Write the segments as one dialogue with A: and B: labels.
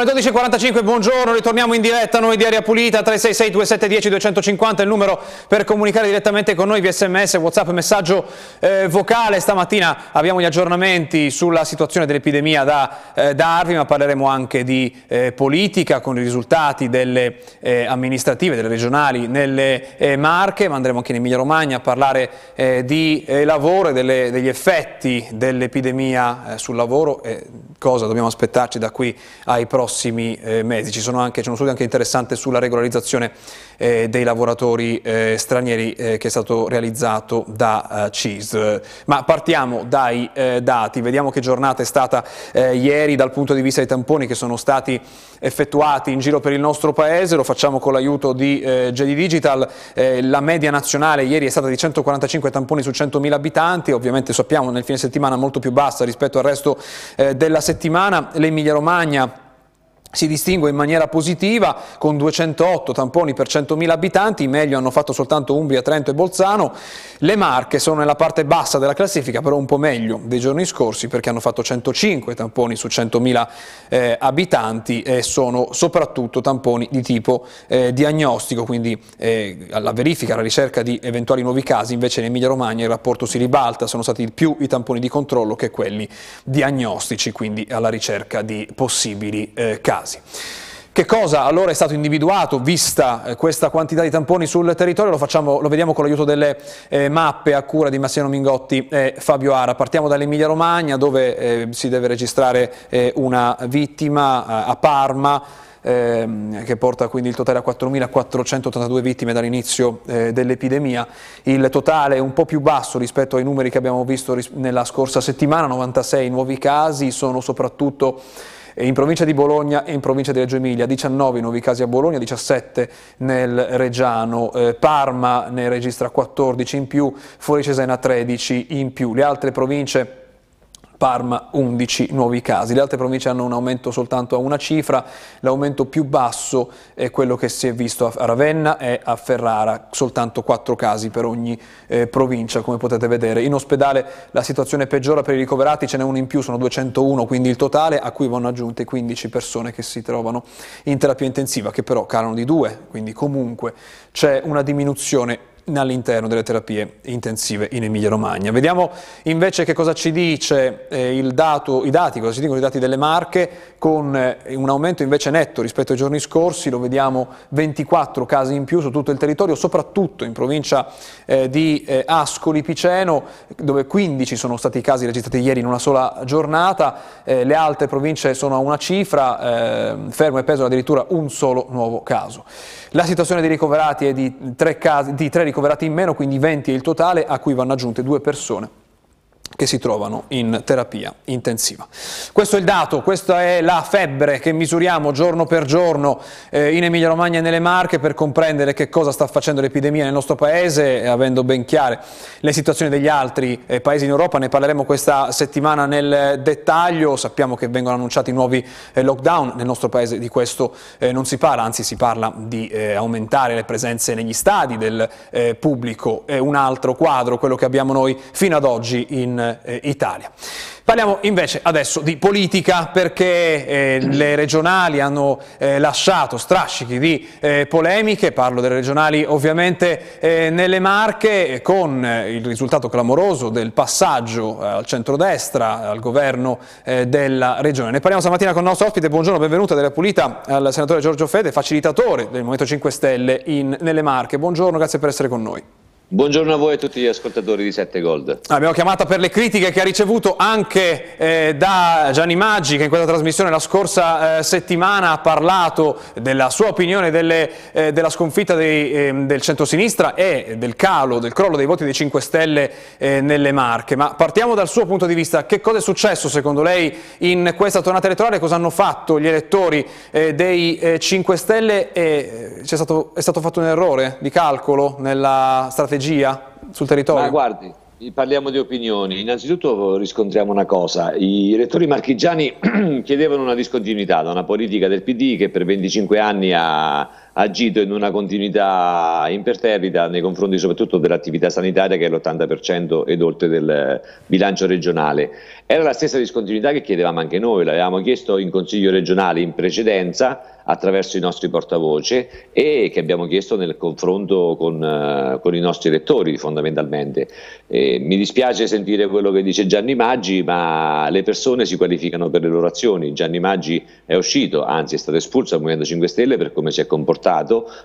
A: Sono le 12.45, buongiorno, ritorniamo in diretta noi di Aria Pulita, 366 2710 250 il numero per comunicare direttamente con noi via sms, whatsapp, messaggio eh, vocale. Stamattina abbiamo gli aggiornamenti sulla situazione dell'epidemia da, eh, da Arvi, ma parleremo anche di eh, politica con i risultati delle eh, amministrative, delle regionali nelle eh, Marche, ma andremo anche in Emilia Romagna a parlare eh, di lavoro e delle, degli effetti dell'epidemia sul lavoro e cosa dobbiamo aspettarci da qui ai prossimi eh, mesi. Ci sono anche, c'è uno studio anche interessante sulla regolarizzazione eh, dei lavoratori eh, stranieri eh, che è stato realizzato da eh, CIS. Ma partiamo dai eh, dati, vediamo che giornata è stata ieri dal punto di vista dei tamponi che sono stati effettuati in giro per il nostro paese, lo facciamo con l'aiuto di eh, JD Digital, la media nazionale ieri è stata di 145 tamponi su 100.000 abitanti, ovviamente sappiamo nel fine settimana molto più bassa rispetto al resto della settimana, l'Emilia Romagna si distingue in maniera positiva con 208 tamponi per 100.000 abitanti, meglio hanno fatto soltanto Umbria, Trento e Bolzano, le Marche sono nella parte bassa della classifica però un po' meglio dei giorni scorsi perché hanno fatto 105 tamponi su 100.000 eh, abitanti e sono soprattutto tamponi di tipo eh, diagnostico, quindi eh, alla verifica, alla ricerca di eventuali nuovi casi, invece in Emilia Romagna il rapporto si ribalta, sono stati più i tamponi di controllo che quelli diagnostici, quindi alla ricerca di possibili eh, casi casi. Che cosa allora è stato individuato vista eh, questa quantità di tamponi sul territorio? Lo, facciamo, lo vediamo con l'aiuto delle eh, mappe a cura di Massimo Mingotti e Fabio Ara. Partiamo dall'Emilia Romagna dove eh, si deve registrare eh, una vittima eh, a Parma ehm, che porta quindi il totale a 4.482 vittime dall'inizio eh, dell'epidemia. Il totale è un po' più basso rispetto ai numeri che abbiamo visto nella scorsa settimana, 96 nuovi casi, sono soprattutto in provincia di Bologna e in provincia di Reggio Emilia, 19 nuovi casi a Bologna, 17 nel Reggiano, eh, Parma ne registra 14 in più, Fuori Cesena 13 in più. Le altre province Parma 11 nuovi casi. Le altre province hanno un aumento soltanto a una cifra, l'aumento più basso è quello che si è visto a Ravenna e a Ferrara, soltanto 4 casi per ogni eh, provincia come potete vedere. In ospedale la situazione peggiora per i ricoverati, ce n'è uno in più, sono 201 quindi il totale, a cui vanno aggiunte 15 persone che si trovano in terapia intensiva, che però calano di 2, quindi comunque c'è una diminuzione all'interno delle terapie intensive in Emilia Romagna. Vediamo invece che cosa ci dice eh, dato, i dati, cosa ci dicono i dati delle Marche, con eh, un aumento invece netto rispetto ai giorni scorsi, lo vediamo 24 casi in più su tutto il territorio, soprattutto in provincia eh, di eh, Ascoli Piceno, dove 15 sono stati i casi registrati ieri in una sola giornata, eh, le altre province sono a una cifra, eh, fermo e peso addirittura un solo nuovo caso. La situazione dei ricoverati è di tre, casi, di tre ricoverati in meno, quindi 20 è il totale, a cui vanno aggiunte due persone che si trovano in terapia intensiva. Questo è il dato, questa è la febbre che misuriamo giorno per giorno eh, in Emilia Romagna e nelle Marche per comprendere che cosa sta facendo l'epidemia nel nostro paese, avendo ben chiare le situazioni degli altri eh, paesi in Europa, ne parleremo questa settimana nel dettaglio, sappiamo che vengono annunciati nuovi eh, lockdown, nel nostro paese di questo eh, non si parla, anzi si parla di eh, aumentare le presenze negli stadi del eh, pubblico, è un altro quadro, quello che abbiamo noi fino ad oggi in eh, Italia. Parliamo invece adesso di politica perché eh, le regionali hanno eh, lasciato strascichi di eh, polemiche, parlo delle regionali ovviamente eh, nelle Marche con eh, il risultato clamoroso del passaggio al centrodestra, al governo della regione. Ne parliamo stamattina con il nostro ospite, buongiorno, benvenuta della Pulita al senatore Giorgio Fede, facilitatore del Movimento 5 Stelle in, nelle Marche. Buongiorno, grazie per essere con noi.
B: Buongiorno a voi e a tutti gli ascoltatori di 7 Gold.
A: Abbiamo chiamata per le critiche che ha ricevuto anche eh, da Gianni Maggi che in questa trasmissione la scorsa eh, settimana ha parlato della sua opinione delle, eh, della sconfitta dei, ehm, del centrosinistra e del calo, del crollo dei voti dei 5 Stelle eh, nelle Marche. Ma partiamo dal suo punto di vista, che cosa è successo secondo lei in questa tornata elettorale? Cosa hanno fatto gli elettori eh, dei 5 eh, Stelle? E, stato, è stato fatto un errore di calcolo nella strategia? Strategia sul territorio?
B: Ma guardi, parliamo di opinioni. Innanzitutto riscontriamo una cosa, i elettori marchigiani chiedevano una discontinuità da una politica del PD che per 25 anni ha agito in una continuità imperterrita nei confronti soprattutto dell'attività sanitaria che è l'80% ed oltre del bilancio regionale. Era la stessa discontinuità che chiedevamo anche noi, l'avevamo chiesto in Consiglio regionale in precedenza attraverso i nostri portavoce e che abbiamo chiesto nel confronto con, uh, con i nostri elettori fondamentalmente. Eh, mi dispiace sentire quello che dice Gianni Maggi, ma le persone si qualificano per le loro azioni. Gianni Maggi è uscito, anzi è stato espulso dal Movimento 5 Stelle per come si è comportato,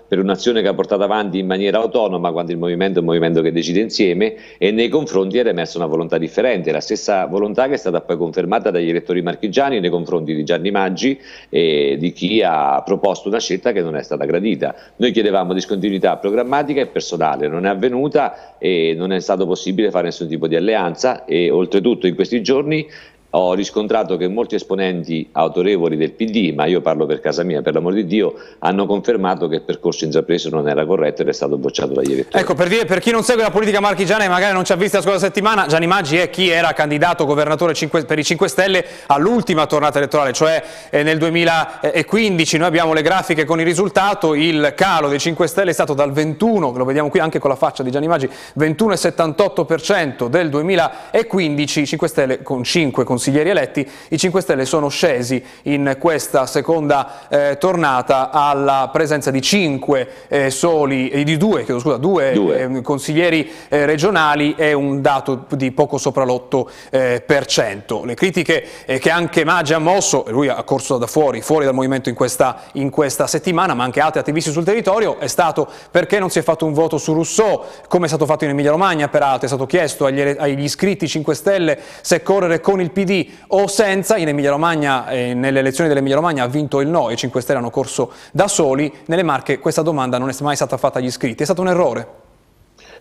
B: per un'azione che ha portato avanti in maniera autonoma quando il movimento è un movimento che decide insieme e nei confronti era emersa una volontà differente, la stessa volontà che è stata poi confermata dagli elettori marchigiani nei confronti di Gianni Maggi e di chi ha proposto una scelta che non è stata gradita. Noi chiedevamo discontinuità programmatica e personale, non è avvenuta e non è stato possibile fare nessun tipo di alleanza e oltretutto in questi giorni ho riscontrato che molti esponenti autorevoli del PD, ma io parlo per casa mia, per l'amor di Dio, hanno confermato che il percorso intrapreso non era corretto ed è stato bocciato dagli elettori.
A: Ecco, per, dire, per chi non segue la politica marchigiana e magari non ci ha visto la scorsa settimana, Gianni Maggi è chi era candidato governatore 5, per i 5 Stelle all'ultima tornata elettorale, cioè eh, nel 2015. Noi abbiamo le grafiche con il risultato, il calo dei 5 Stelle è stato dal 21, lo vediamo qui anche con la faccia di Gianni Maggi, 21,78% del 2015, 5 Stelle con 5 consiglieri consiglieri eletti, i 5 Stelle sono scesi in questa seconda eh, tornata alla presenza di 5 eh, soli, eh, di 2, chiedo scusa, 2 eh, consiglieri eh, regionali e un dato di poco sopra l'8%. Eh, Le critiche che anche Maggi ha mosso, e lui ha corso da fuori, fuori dal movimento in questa, in questa settimana, ma anche altri attivisti sul territorio, è stato perché non si è fatto un voto su Rousseau, come è stato fatto in Emilia Romagna, peraltro è stato chiesto agli, agli iscritti 5 Stelle se correre con il PD o senza, in Emilia Romagna, eh, nelle elezioni dell'Emilia Romagna ha vinto il no, i 5 Stelle hanno corso da soli, nelle Marche questa domanda non è mai stata fatta agli iscritti, è stato un errore?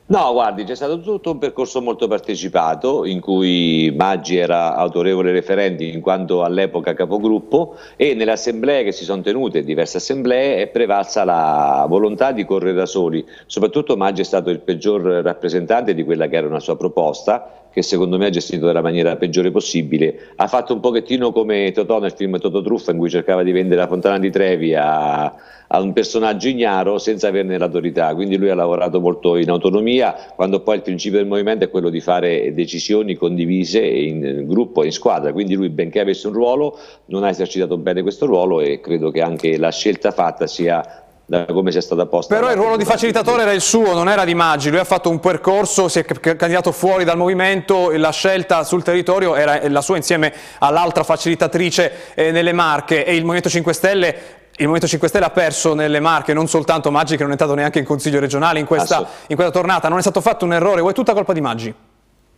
B: No, guardi, c'è stato tutto un percorso molto partecipato in cui Maggi era autorevole referente in quanto all'epoca capogruppo e nelle assemblee che si sono tenute, diverse assemblee, è prevalsa la volontà di correre da soli. Soprattutto Maggi è stato il peggior rappresentante di quella che era una sua proposta che secondo me ha gestito nella maniera peggiore possibile. Ha fatto un pochettino come Totò nel film Totò Truffa in cui cercava di vendere la Fontana di Trevi a, a un personaggio ignaro senza averne l'autorità, quindi lui ha lavorato molto in autonomia, quando poi il principio del movimento è quello di fare decisioni condivise in gruppo e in squadra, quindi lui benché avesse un ruolo non ha esercitato bene questo ruolo e credo che anche la scelta fatta sia da come sia stata posta.
A: Però il ruolo di facilitatore era il suo, non era di Maggi, lui ha fatto un percorso, si è candidato fuori dal movimento, la scelta sul territorio era la sua insieme all'altra facilitatrice eh, nelle Marche e il Movimento 5 Stelle il Movimento 5 Stelle ha perso nelle Marche, non soltanto Maggi che non è entrato neanche in Consiglio regionale in questa, in questa tornata, non è stato fatto un errore o è tutta colpa di Maggi?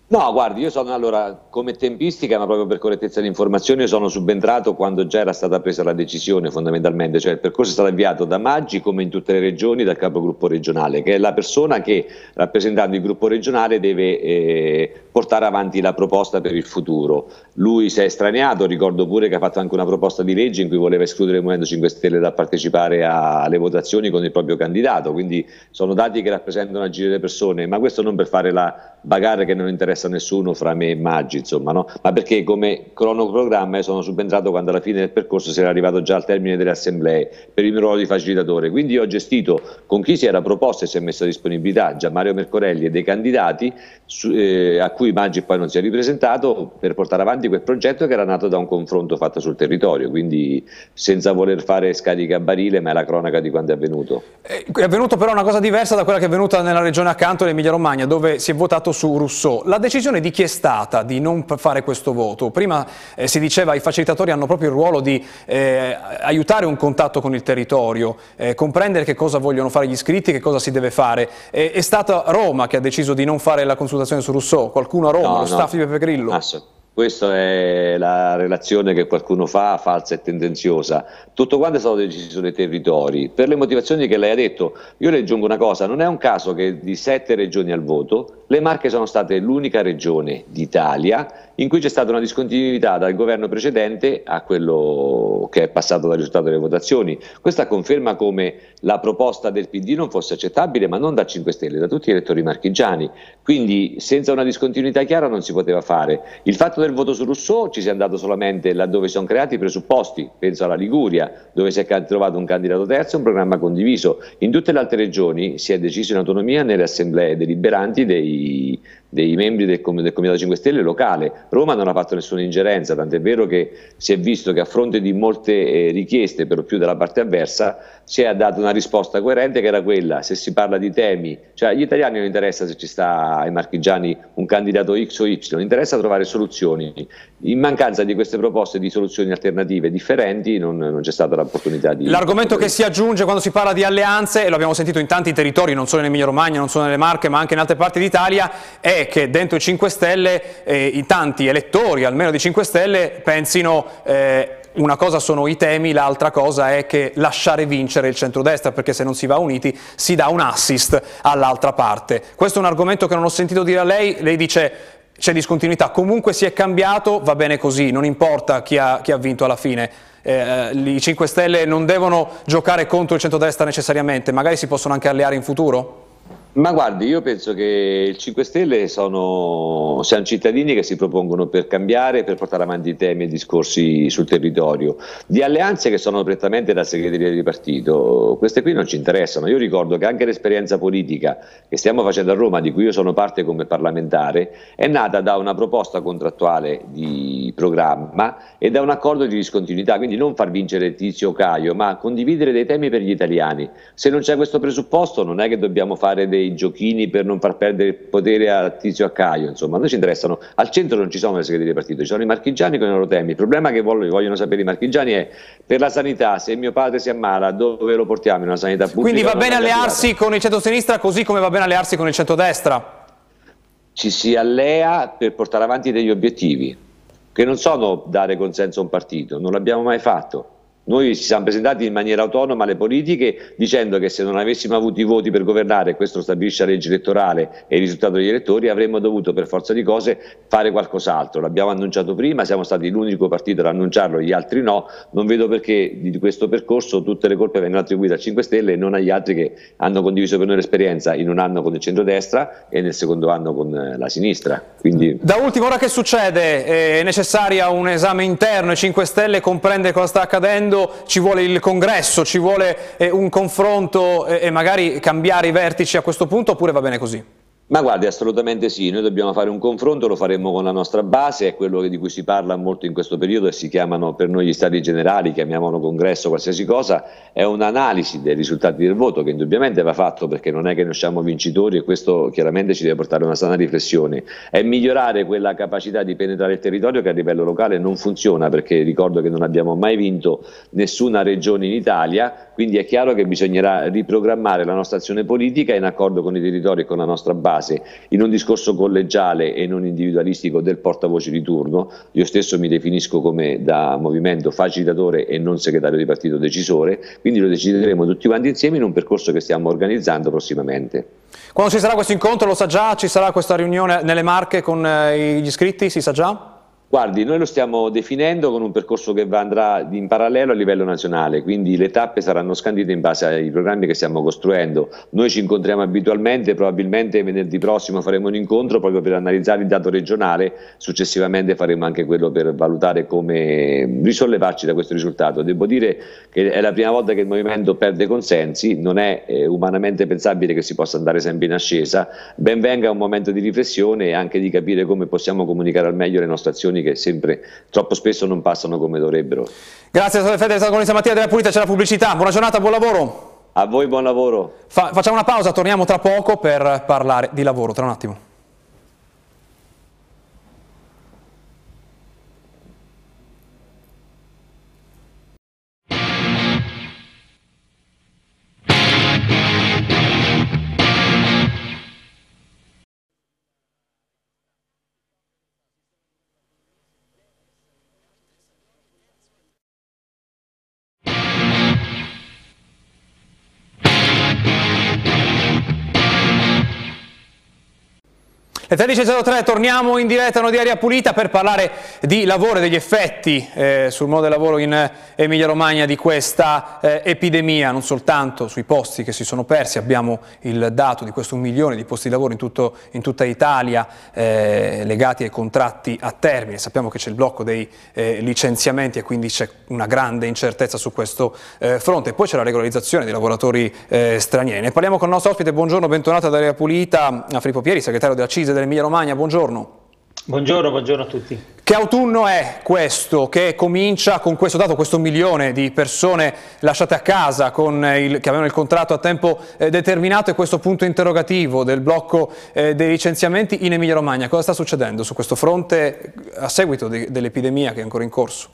B: No, guardi, io sono allora come tempistica, ma proprio per correttezza di informazione, sono subentrato quando già era stata presa la decisione fondamentalmente, cioè il percorso è stato avviato da Maggi come in tutte le regioni dal capogruppo regionale, che è la persona che rappresentando il gruppo regionale deve eh, portare avanti la proposta per il futuro. Lui si è estraneato, ricordo pure che ha fatto anche una proposta di legge in cui voleva escludere il Movimento 5 Stelle da partecipare a, alle votazioni con il proprio candidato, quindi sono dati che rappresentano agire le persone, ma questo non per fare la bagarre che non interessa a nessuno fra me e Maggi, insomma, no? ma perché come cronoprogramma sono subentrato quando alla fine del percorso si era arrivato già al termine delle assemblee per il mio ruolo di facilitatore, quindi ho gestito con chi si era proposto e si è messo a disponibilità già Mario Mercorelli e dei candidati su, eh, a cui Maggi poi non si è ripresentato per portare avanti quel progetto che era nato da un confronto fatto sul territorio, quindi senza voler fare scarica a barile, ma è la cronaca di quando è avvenuto.
A: Eh, è avvenuto però una cosa diversa da quella che è avvenuta nella regione accanto, l'Emilia Romagna, dove si è votato su Rousseau. La decisione di chi è stata di non fare questo voto? Prima eh, si diceva che i facilitatori hanno proprio il ruolo di eh, aiutare un contatto con il territorio, eh, comprendere che cosa vogliono fare gli iscritti, che cosa si deve fare. è stata Roma che ha deciso di non fare la consultazione su Rousseau, qualcuno a Roma, no, lo no. staff di Pepe Grillo?
B: Assolutamente. Questa è la relazione che qualcuno fa, falsa e tendenziosa. Tutto quanto è stato deciso dai territori. Per le motivazioni che lei ha detto, io le aggiungo una cosa, non è un caso che di sette regioni al voto, le Marche sono state l'unica regione d'Italia in cui c'è stata una discontinuità dal governo precedente a quello che è passato dal risultato delle votazioni. Questa conferma come la proposta del PD non fosse accettabile, ma non da 5 Stelle, da tutti gli elettori marchigiani. Quindi senza una discontinuità chiara non si poteva fare. Il fatto del voto su Rousseau ci si è andato solamente laddove sono creati i presupposti, penso alla Liguria, dove si è trovato un candidato terzo e un programma condiviso. In tutte le altre regioni si è deciso in autonomia nelle assemblee deliberanti dei, the dei membri del, del, Comitato 5 Stelle locale. Roma non ha fatto nessuna ingerenza, tant'è vero che si è visto che a fronte di molte eh, richieste, per lo più della parte avversa, si è data una risposta coerente che era quella, se si parla di temi, cioè agli italiani non interessa se ci sta ai marchigiani un candidato X o Y, interessa trovare soluzioni. In mancanza di queste proposte di soluzioni alternative differenti non, non c'è stata l'opportunità di...
A: L'argomento che si aggiunge quando si parla di alleanze, e lo abbiamo sentito in tanti territori, non solo in Emilia Romagna, non solo nelle Marche, ma anche in altre parti d'Italia, è che dentro i 5 Stelle eh, i tanti elettori, almeno di 5 Stelle, pensino... Eh, una cosa sono i temi, l'altra cosa è che lasciare vincere il centrodestra, perché se non si va uniti si dà un assist all'altra parte. Questo è un argomento che non ho sentito dire a lei, lei dice c'è discontinuità, comunque si è cambiato, va bene così, non importa chi ha, chi ha vinto alla fine. Eh, I 5 Stelle non devono giocare contro il centrodestra necessariamente, magari si possono anche alleare in futuro?
B: Ma guardi, io penso che il 5 Stelle sono, siano cittadini che si propongono per cambiare, per portare avanti temi e discorsi sul territorio, di alleanze che sono prettamente da segreteria di partito. Queste qui non ci interessano. Io ricordo che anche l'esperienza politica che stiamo facendo a Roma, di cui io sono parte come parlamentare, è nata da una proposta contrattuale di programma e da un accordo di discontinuità, quindi non far vincere Tizio Caio, ma condividere dei temi per gli italiani. Se non c'è questo presupposto non è che dobbiamo fare dei dei giochini per non far perdere il potere a Tizio a Caio, insomma, a noi ci interessano, al centro non ci sono le segreterie di partito, ci sono i marchigiani con i loro temi, il problema che vogliono sapere i marchigiani è per la sanità, se mio padre si ammala, dove lo portiamo in una sanità pubblica?
A: Quindi va bene allearsi con il centro-sinistra così come va bene allearsi con il centro-destra?
B: Ci si allea per portare avanti degli obiettivi, che non sono dare consenso a un partito, non l'abbiamo mai fatto. Noi ci siamo presentati in maniera autonoma alle politiche dicendo che se non avessimo avuto i voti per governare, questo stabilisce la legge elettorale e il risultato degli elettori, avremmo dovuto per forza di cose fare qualcos'altro. L'abbiamo annunciato prima, siamo stati l'unico partito ad annunciarlo, gli altri no. Non vedo perché di questo percorso tutte le colpe vengono attribuite a 5 Stelle e non agli altri che hanno condiviso per noi l'esperienza in un anno con il centrodestra e nel secondo anno con eh, la sinistra. Quindi...
A: Da ultimo, ora che succede? È necessaria un esame interno, i 5 Stelle comprende cosa sta accadendo mondo ci vuole il congresso, ci vuole eh, un confronto eh, e magari cambiare i vertici a questo punto oppure va bene così?
B: Ma guardi, assolutamente sì, noi dobbiamo fare un confronto, lo faremo con la nostra base, è quello di cui si parla molto in questo periodo e si chiamano per noi gli stati generali, chiamiamolo congresso, qualsiasi cosa, è un'analisi dei risultati del voto che indubbiamente va fatto perché non è che noi siamo vincitori e questo chiaramente ci deve portare a una sana riflessione, è migliorare quella capacità di penetrare il territorio che a livello locale non funziona perché ricordo che non abbiamo mai vinto nessuna regione in Italia, quindi è chiaro che bisognerà riprogrammare la nostra azione politica in accordo con i territori e con la nostra base base in un discorso collegiale e non individualistico del portavoce di turno. Io stesso mi definisco come da movimento facilitatore e non segretario di partito decisore, quindi lo decideremo tutti quanti insieme in un percorso che stiamo organizzando prossimamente.
A: Quando ci sarà questo incontro, lo sa già, ci sarà questa riunione nelle Marche con eh, gli iscritti, si sa già?
B: Guardi, noi lo stiamo definendo con un percorso che andrà in parallelo a livello nazionale, quindi le tappe saranno scandite in base ai programmi che stiamo costruendo. Noi ci incontriamo abitualmente, probabilmente venerdì prossimo faremo un incontro proprio per analizzare il dato regionale, successivamente faremo anche quello per valutare come risollevarci da questo risultato. Devo dire che è la prima volta che il movimento perde consensi, non è eh, umanamente pensabile che si possa andare sempre in ascesa, ben venga un momento di riflessione e anche di capire come possiamo comunicare al meglio le nostre azioni informazioni che sempre, troppo spesso non passano come dovrebbero.
A: Grazie, Fede, è stato con Mattia della Pulita, c'è la pubblicità. Buona giornata, buon lavoro.
B: A voi buon lavoro.
A: Fa facciamo una pausa, torniamo tra poco per parlare di lavoro, tra un attimo. Le 13.03 torniamo in diretta a di Aria Pulita per parlare di lavoro e degli effetti eh, sul mondo del lavoro in Emilia Romagna di questa eh, epidemia, non soltanto sui posti che si sono persi, abbiamo il dato di questo un milione di posti di lavoro in, tutto, in tutta Italia eh, legati ai contratti a termine, sappiamo che c'è il blocco dei eh, licenziamenti e quindi c'è una grande incertezza su questo eh, fronte, poi c'è la regolarizzazione dei lavoratori eh, stranieri. Ne parliamo con il nostro ospite, buongiorno, bentornato ad Aria Pulita, a Filippo Pieri, segretario della CISE dell'Emilia Romagna, buongiorno.
C: Buongiorno, buongiorno a tutti.
A: Che autunno è questo che comincia con questo dato, questo milione di persone lasciate a casa il, che avevano il contratto a tempo eh, determinato e questo punto interrogativo del blocco eh, dei licenziamenti in Emilia Romagna? Cosa sta succedendo su questo fronte a seguito di, dell'epidemia che è ancora in corso?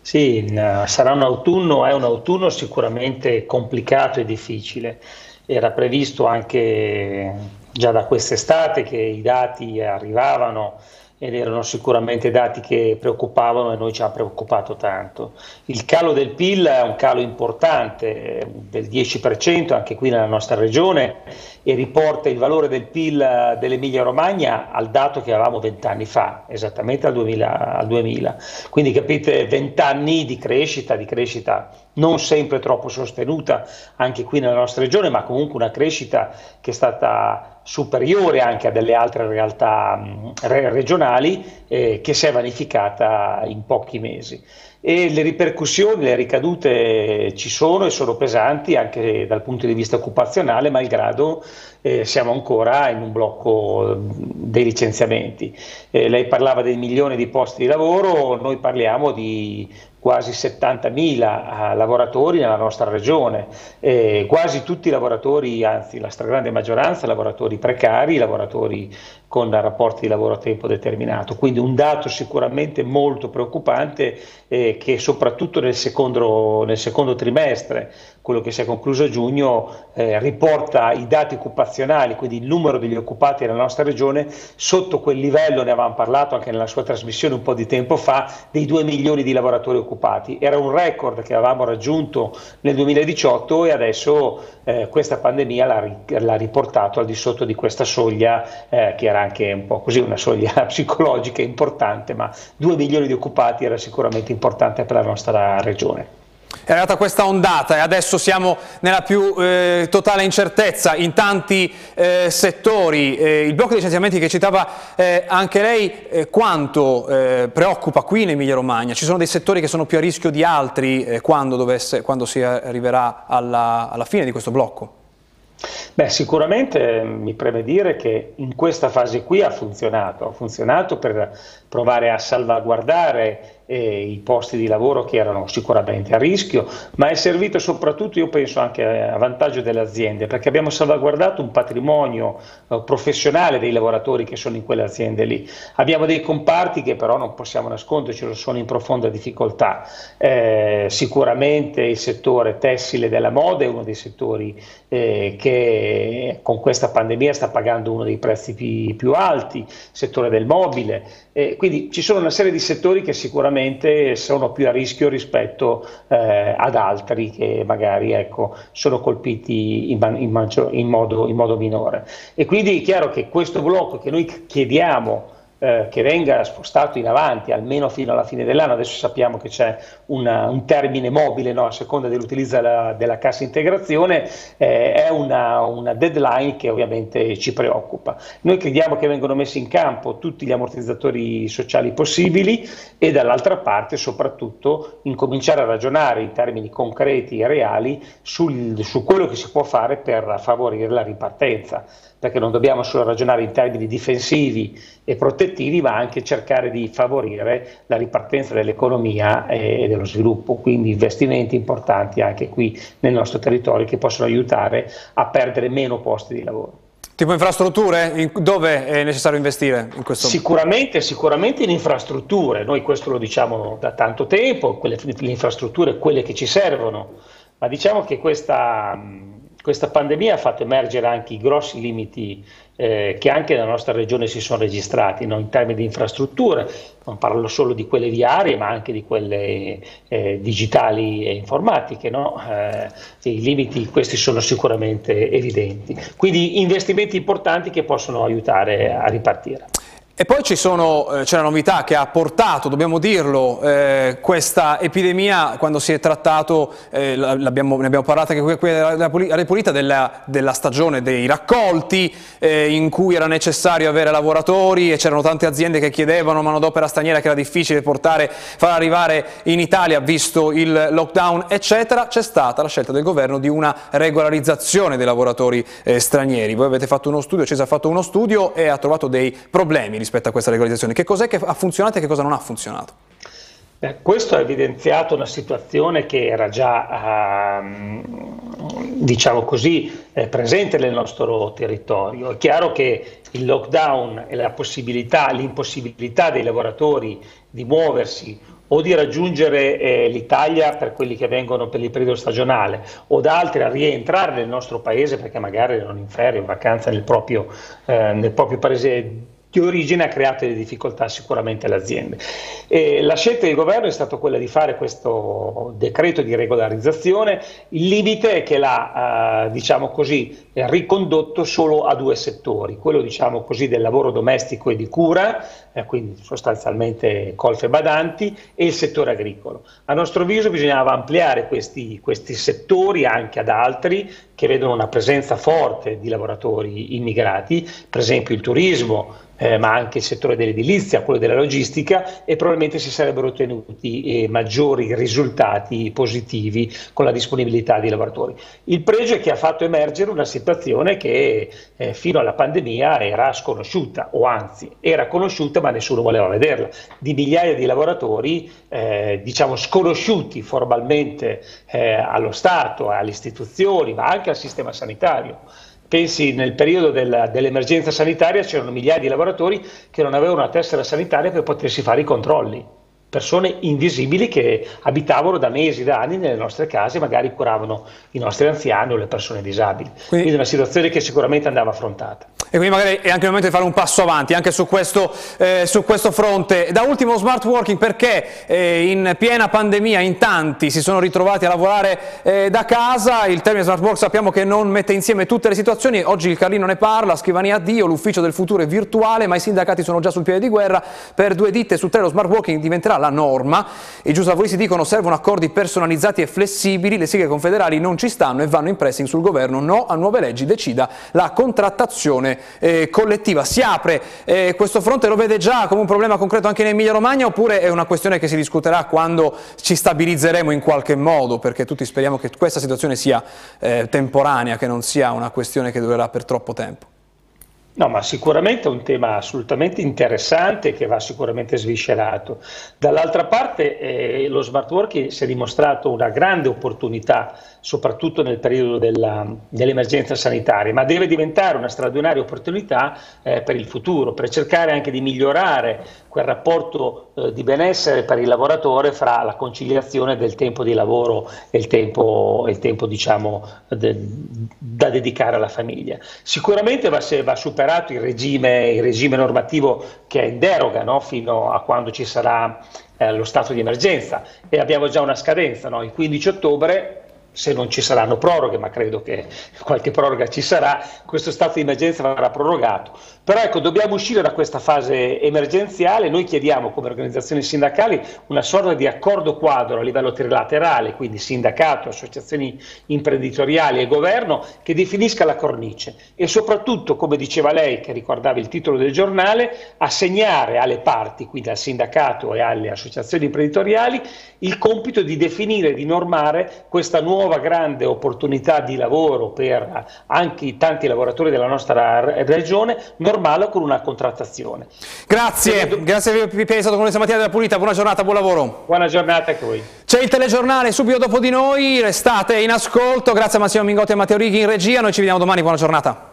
C: Sì, sarà un autunno, è un autunno sicuramente complicato e difficile. Era previsto anche già da quest'estate che i dati arrivavano ed erano sicuramente dati che preoccupavano e noi ci ha preoccupato tanto. Il calo del PIL è un calo importante, del 10% anche qui nella nostra regione e riporta il valore del PIL dell'Emilia Romagna al dato che avevamo vent'anni fa, esattamente al 2000, al 2000. Quindi capite vent'anni di crescita, di crescita non sempre troppo sostenuta anche qui nella nostra regione, ma comunque una crescita che è stata superiore anche a delle altre realtà mh, regionali eh, che si è vanificata in pochi mesi. E le ripercussioni, le ricadute ci sono e sono pesanti anche dal punto di vista occupazionale, malgrado eh, siamo ancora in un blocco dei licenziamenti. Eh, lei parlava dei milioni di posti di lavoro, noi parliamo di quasi 70.000 eh, lavoratori nella nostra regione, eh, quasi tutti i lavoratori, anzi la stragrande maggioranza, lavoratori precari, lavoratori con rapporti di lavoro a tempo determinato. Quindi un dato sicuramente molto preoccupante eh, che soprattutto nel secondo, nel secondo, trimestre, quello che si è concluso a giugno, eh, riporta i dati occupazionali, quindi il numero degli occupati nella nostra regione, sotto quel livello, ne avevamo parlato anche nella sua trasmissione un po' di tempo fa, dei 2 milioni di lavoratori occupati. Era un record che avevamo raggiunto nel 2018 e adesso eh, questa pandemia l'ha, l'ha, riportato al di sotto di questa soglia eh, che era anche un po' così una soglia psicologica importante, ma 2 milioni di occupati era sicuramente importante per la nostra regione.
A: È arrivata questa ondata e adesso siamo nella più eh, totale incertezza in tanti eh, settori. Eh, il blocco di licenziamenti che citava eh, anche lei, eh, quanto eh, preoccupa qui in Emilia Romagna? Ci sono dei settori che sono più a rischio di altri quando, dovesse, quando, si arriverà alla, alla fine di questo blocco?
C: Beh, sicuramente mi preme dire che in questa fase qui ha funzionato, ha funzionato per provare a salvaguardare eh, i posti di lavoro che erano sicuramente a rischio, ma è servito soprattutto, io penso, anche a vantaggio delle aziende, perché abbiamo salvaguardato un patrimonio eh, professionale dei lavoratori che sono in quelle aziende lì. Abbiamo dei comparti che però non possiamo nasconderci, sono in profonda difficoltà. Eh, sicuramente il settore tessile della moda è uno dei settori eh, che con questa pandemia sta pagando uno dei prezzi più, più alti, il settore del mobile. Eh, quindi ci sono una serie di settori che sicuramente sono più a rischio rispetto eh, ad altri che magari ecco, sono colpiti in, in, in, modo, in modo minore. E quindi è chiaro che questo blocco che noi chiediamo eh, che venga spostato in avanti almeno fino alla fine dell'anno. Adesso sappiamo che c'è una, un termine mobile no, a seconda dell'utilizzo della, della, cassa integrazione, eh, è una, una, deadline che ovviamente ci preoccupa. Noi crediamo che vengano messi in campo tutti gli ammortizzatori sociali possibili e dall'altra parte soprattutto incominciare a ragionare in termini concreti e reali sul, su quello che si può fare per favorire la ripartenza perché non dobbiamo solo ragionare in termini difensivi e protettivi, ma anche cercare di favorire la ripartenza dell'economia e dello sviluppo, quindi investimenti importanti anche qui nel nostro territorio che possono aiutare a perdere meno posti di lavoro.
A: Tipo infrastrutture? dove è necessario investire in questo
C: Sicuramente, sicuramente in infrastrutture, noi questo lo diciamo da tanto tempo, quelle, le infrastrutture, quelle che ci servono, ma diciamo che questa questa pandemia ha fatto emergere anche i grossi limiti eh, che anche nella nostra regione si sono registrati no? in termini di infrastrutture, non parlo solo di quelle viarie ma anche di quelle eh, digitali e informatiche, no? eh, i limiti questi sono sicuramente evidenti, quindi investimenti importanti che possono aiutare a ripartire.
A: E poi eh, c'è la novità che ha portato, dobbiamo dirlo, eh, questa epidemia quando si è trattato, eh, ne abbiamo parlato anche qui alla Repulita, della, della, stagione dei raccolti eh, in cui era necessario avere lavoratori e c'erano tante aziende che chiedevano manodopera straniera che era difficile portare, far arrivare in Italia visto il lockdown eccetera, c'è stata la scelta del governo di una regolarizzazione dei lavoratori eh, stranieri. Voi avete fatto uno studio, Cesa ha fatto uno studio e ha trovato dei problemi rispetto a questa regolarizzazione? Che cos'è che ha funzionato e che cosa non ha funzionato?
C: Beh, questo ha evidenziato una situazione che era già, ehm, diciamo così, eh, presente nel nostro territorio. È chiaro che il lockdown e l'impossibilità dei lavoratori di muoversi o di raggiungere eh, l'Italia per quelli che vengono per il periodo stagionale o da altri a rientrare nel nostro paese perché magari erano in ferie, in vacanza nel proprio, eh, nel proprio paese di origine ha creato delle difficoltà sicuramente alle aziende. E la scelta del governo è stata quella di fare questo decreto di regolarizzazione, il limite è che l'ha eh, diciamo così, ricondotto solo a due settori, quello diciamo così, del lavoro domestico e di cura, eh, quindi sostanzialmente colfe badanti, e il settore agricolo. A nostro avviso bisognava ampliare questi, questi settori anche ad altri che vedono una presenza forte di lavoratori immigrati, per esempio il turismo, eh, ma anche il settore dell'edilizia, quello della logistica e probabilmente si sarebbero ottenuti eh, maggiori risultati positivi con la disponibilità di lavoratori. Il pregio è che ha fatto emergere una situazione che eh, fino alla pandemia era sconosciuta o anzi era conosciuta ma nessuno voleva vederla, di migliaia di lavoratori eh, diciamo sconosciuti formalmente eh, allo Stato, alle istituzioni ma anche al sistema sanitario pensi nel periodo del, dell'emergenza sanitaria c'erano migliaia di lavoratori che non avevano una tessera sanitaria per potersi fare i controlli persone invisibili che abitavano da mesi, da anni nelle nostre case, magari curavano i nostri anziani o le persone disabili. Quindi, quindi una situazione che sicuramente andava affrontata.
A: E quindi magari è anche il momento di fare un passo avanti anche su questo, eh, su questo fronte. Da ultimo smart working perché eh, in piena pandemia in tanti si sono ritrovati a lavorare eh, da casa, il termine smart work sappiamo che non mette insieme tutte le situazioni, oggi il Carlino ne parla, scrivania Dio, l'ufficio del futuro è virtuale ma i sindacati sono già sul piede di guerra, per due ditte su tre lo smart working diventerà la norma, i giuslavoristi dicono servono accordi personalizzati e flessibili, le sigle confederali non ci stanno e vanno in pressing sul governo, no a nuove leggi, decida la contrattazione eh, collettiva. Si apre eh, questo fronte, lo vede già come un problema concreto anche in Emilia Romagna oppure è una questione che si discuterà quando ci stabilizzeremo in qualche modo, perché tutti speriamo che questa situazione sia eh, temporanea, che non sia una questione che durerà per troppo tempo?
C: No, ma sicuramente è un tema assolutamente interessante che va sicuramente sviscerato. Dall'altra parte eh, lo smart working si è dimostrato una grande opportunità, soprattutto nel periodo della, dell'emergenza sanitaria, ma deve diventare una straordinaria opportunità eh, per il futuro, per cercare anche di migliorare quel rapporto eh, di benessere per il lavoratore fra la conciliazione del tempo di lavoro e il tempo, il tempo diciamo, de, da dedicare alla famiglia. Sicuramente va, va superato il regime, il regime normativo che è in deroga no? fino a quando ci sarà eh, lo stato di emergenza e abbiamo già una scadenza, no? il 15 ottobre se non ci saranno proroghe, ma credo che qualche proroga ci sarà, questo stato di emergenza verrà prorogato. Però ecco, dobbiamo uscire da questa fase emergenziale, noi chiediamo come organizzazioni sindacali una sorta di accordo quadro a livello trilaterale, quindi sindacato, associazioni imprenditoriali e governo, che definisca la cornice. E soprattutto, come diceva lei, che ricordava il titolo del giornale, assegnare alle parti, quindi al sindacato e alle associazioni imprenditoriali, il compito di definire, di normare questa nuova grande opportunità di lavoro per anche i tanti lavoratori della nostra regione, normale con una contrattazione.
A: Grazie, Quindi, grazie per essere stato con noi stamattina della Pulita, buona giornata, buon lavoro.
C: Buona giornata a voi.
A: C'è il telegiornale subito dopo di noi, restate in ascolto, grazie a Massimo Mingotti e Matteo Righi in regia, noi ci vediamo domani, buona giornata.